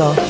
Nisso.